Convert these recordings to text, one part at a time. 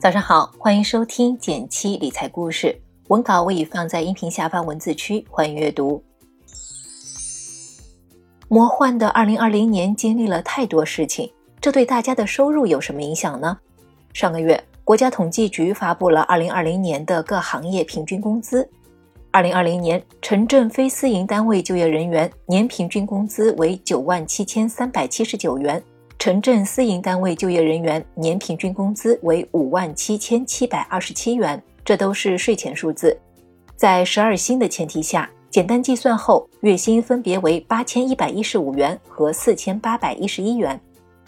早上好，欢迎收听减七理财故事，文稿我已放在音频下方文字区，欢迎阅读。魔幻的二零二零年经历了太多事情，这对大家的收入有什么影响呢？上个月，国家统计局发布了二零二零年的各行业平均工资。二零二零年，城镇非私营单位就业人员年平均工资为九万七千三百七十九元。城镇私营单位就业人员年平均工资为五万七千七百二十七元，这都是税前数字。在十二薪的前提下，简单计算后，月薪分别为八千一百一十五元和四千八百一十一元。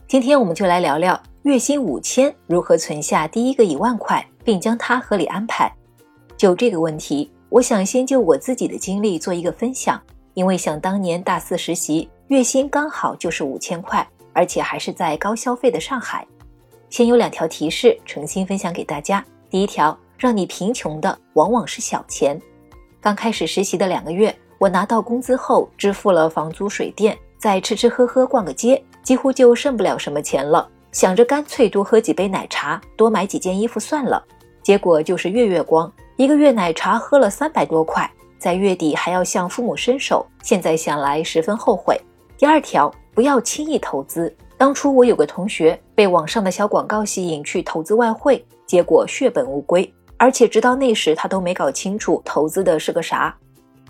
今天我们就来聊聊月薪五千如何存下第一个一万块，并将它合理安排。就这个问题，我想先就我自己的经历做一个分享，因为想当年大四实习，月薪刚好就是五千块。而且还是在高消费的上海。先有两条提示，诚心分享给大家。第一条，让你贫穷的往往是小钱。刚开始实习的两个月，我拿到工资后，支付了房租、水电，再吃吃喝喝、逛个街，几乎就剩不了什么钱了。想着干脆多喝几杯奶茶，多买几件衣服算了。结果就是月月光，一个月奶茶喝了三百多块，在月底还要向父母伸手。现在想来十分后悔。第二条。不要轻易投资。当初我有个同学被网上的小广告吸引去投资外汇，结果血本无归，而且直到那时他都没搞清楚投资的是个啥。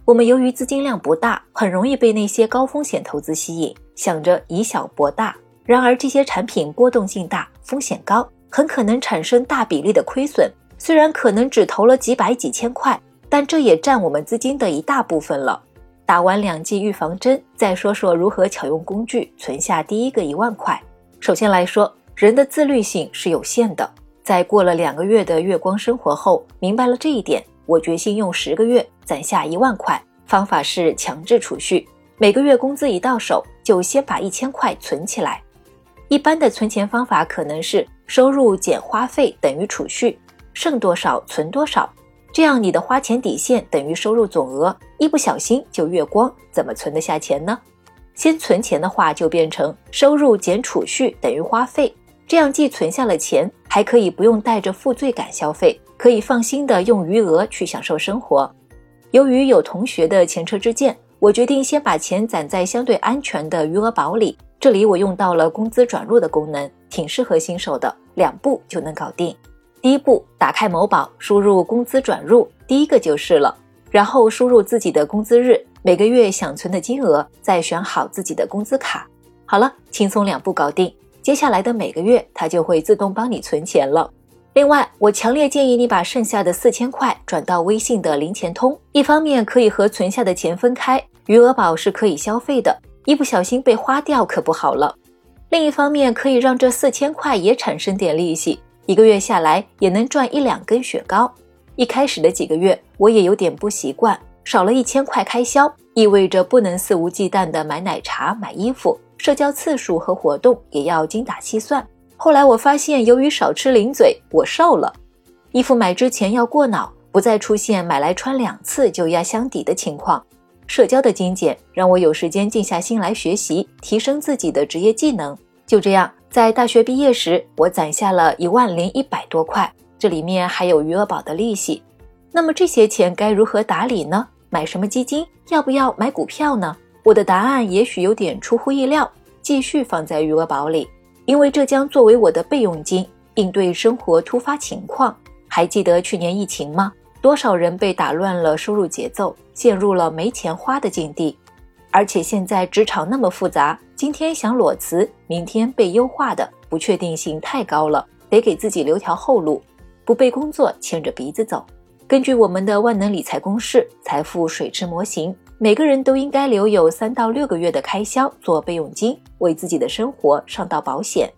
我们由于资金量不大，很容易被那些高风险投资吸引，想着以小博大。然而这些产品波动性大，风险高，很可能产生大比例的亏损。虽然可能只投了几百几千块，但这也占我们资金的一大部分了。打完两剂预防针，再说说如何巧用工具存下第一个一万块。首先来说，人的自律性是有限的。在过了两个月的月光生活后，明白了这一点，我决心用十个月攒下一万块。方法是强制储蓄，每个月工资一到手，就先把一千块存起来。一般的存钱方法可能是收入减花费等于储蓄，剩多少存多少。这样你的花钱底线等于收入总额，一不小心就月光，怎么存得下钱呢？先存钱的话，就变成收入减储蓄等于花费，这样既存下了钱，还可以不用带着负罪感消费，可以放心的用余额去享受生活。由于有同学的前车之鉴，我决定先把钱攒在相对安全的余额宝里。这里我用到了工资转入的功能，挺适合新手的，两步就能搞定。第一步，打开某宝，输入工资转入，第一个就是了。然后输入自己的工资日，每个月想存的金额，再选好自己的工资卡。好了，轻松两步搞定。接下来的每个月，它就会自动帮你存钱了。另外，我强烈建议你把剩下的四千块转到微信的零钱通，一方面可以和存下的钱分开，余额宝是可以消费的，一不小心被花掉可不好了。另一方面，可以让这四千块也产生点利息。一个月下来也能赚一两根雪糕。一开始的几个月，我也有点不习惯，少了一千块开销，意味着不能肆无忌惮的买奶茶、买衣服，社交次数和活动也要精打细算。后来我发现，由于少吃零嘴，我瘦了。衣服买之前要过脑，不再出现买来穿两次就压箱底的情况。社交的精简让我有时间静下心来学习，提升自己的职业技能。就这样。在大学毕业时，我攒下了一万零一百多块，这里面还有余额宝的利息。那么这些钱该如何打理呢？买什么基金？要不要买股票呢？我的答案也许有点出乎意料，继续放在余额宝里，因为这将作为我的备用金，应对生活突发情况。还记得去年疫情吗？多少人被打乱了收入节奏，陷入了没钱花的境地。而且现在职场那么复杂，今天想裸辞，明天被优化的不确定性太高了，得给自己留条后路，不被工作牵着鼻子走。根据我们的万能理财公式财富水池模型，每个人都应该留有三到六个月的开销做备用金，为自己的生活上到保险。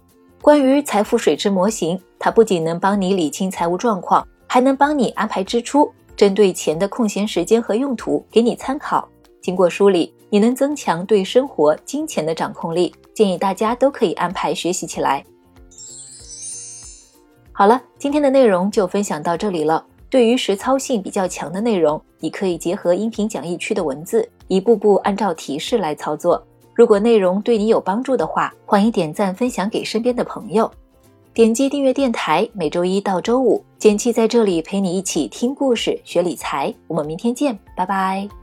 关于财富水池模型，它不仅能帮你理清财务状况，还能帮你安排支出，针对钱的空闲时间和用途给你参考。经过梳理。也能增强对生活金钱的掌控力，建议大家都可以安排学习起来。好了，今天的内容就分享到这里了。对于实操性比较强的内容，你可以结合音频讲义区的文字，一步步按照提示来操作。如果内容对你有帮助的话，欢迎点赞分享给身边的朋友。点击订阅电台，每周一到周五，简七在这里陪你一起听故事、学理财。我们明天见，拜拜。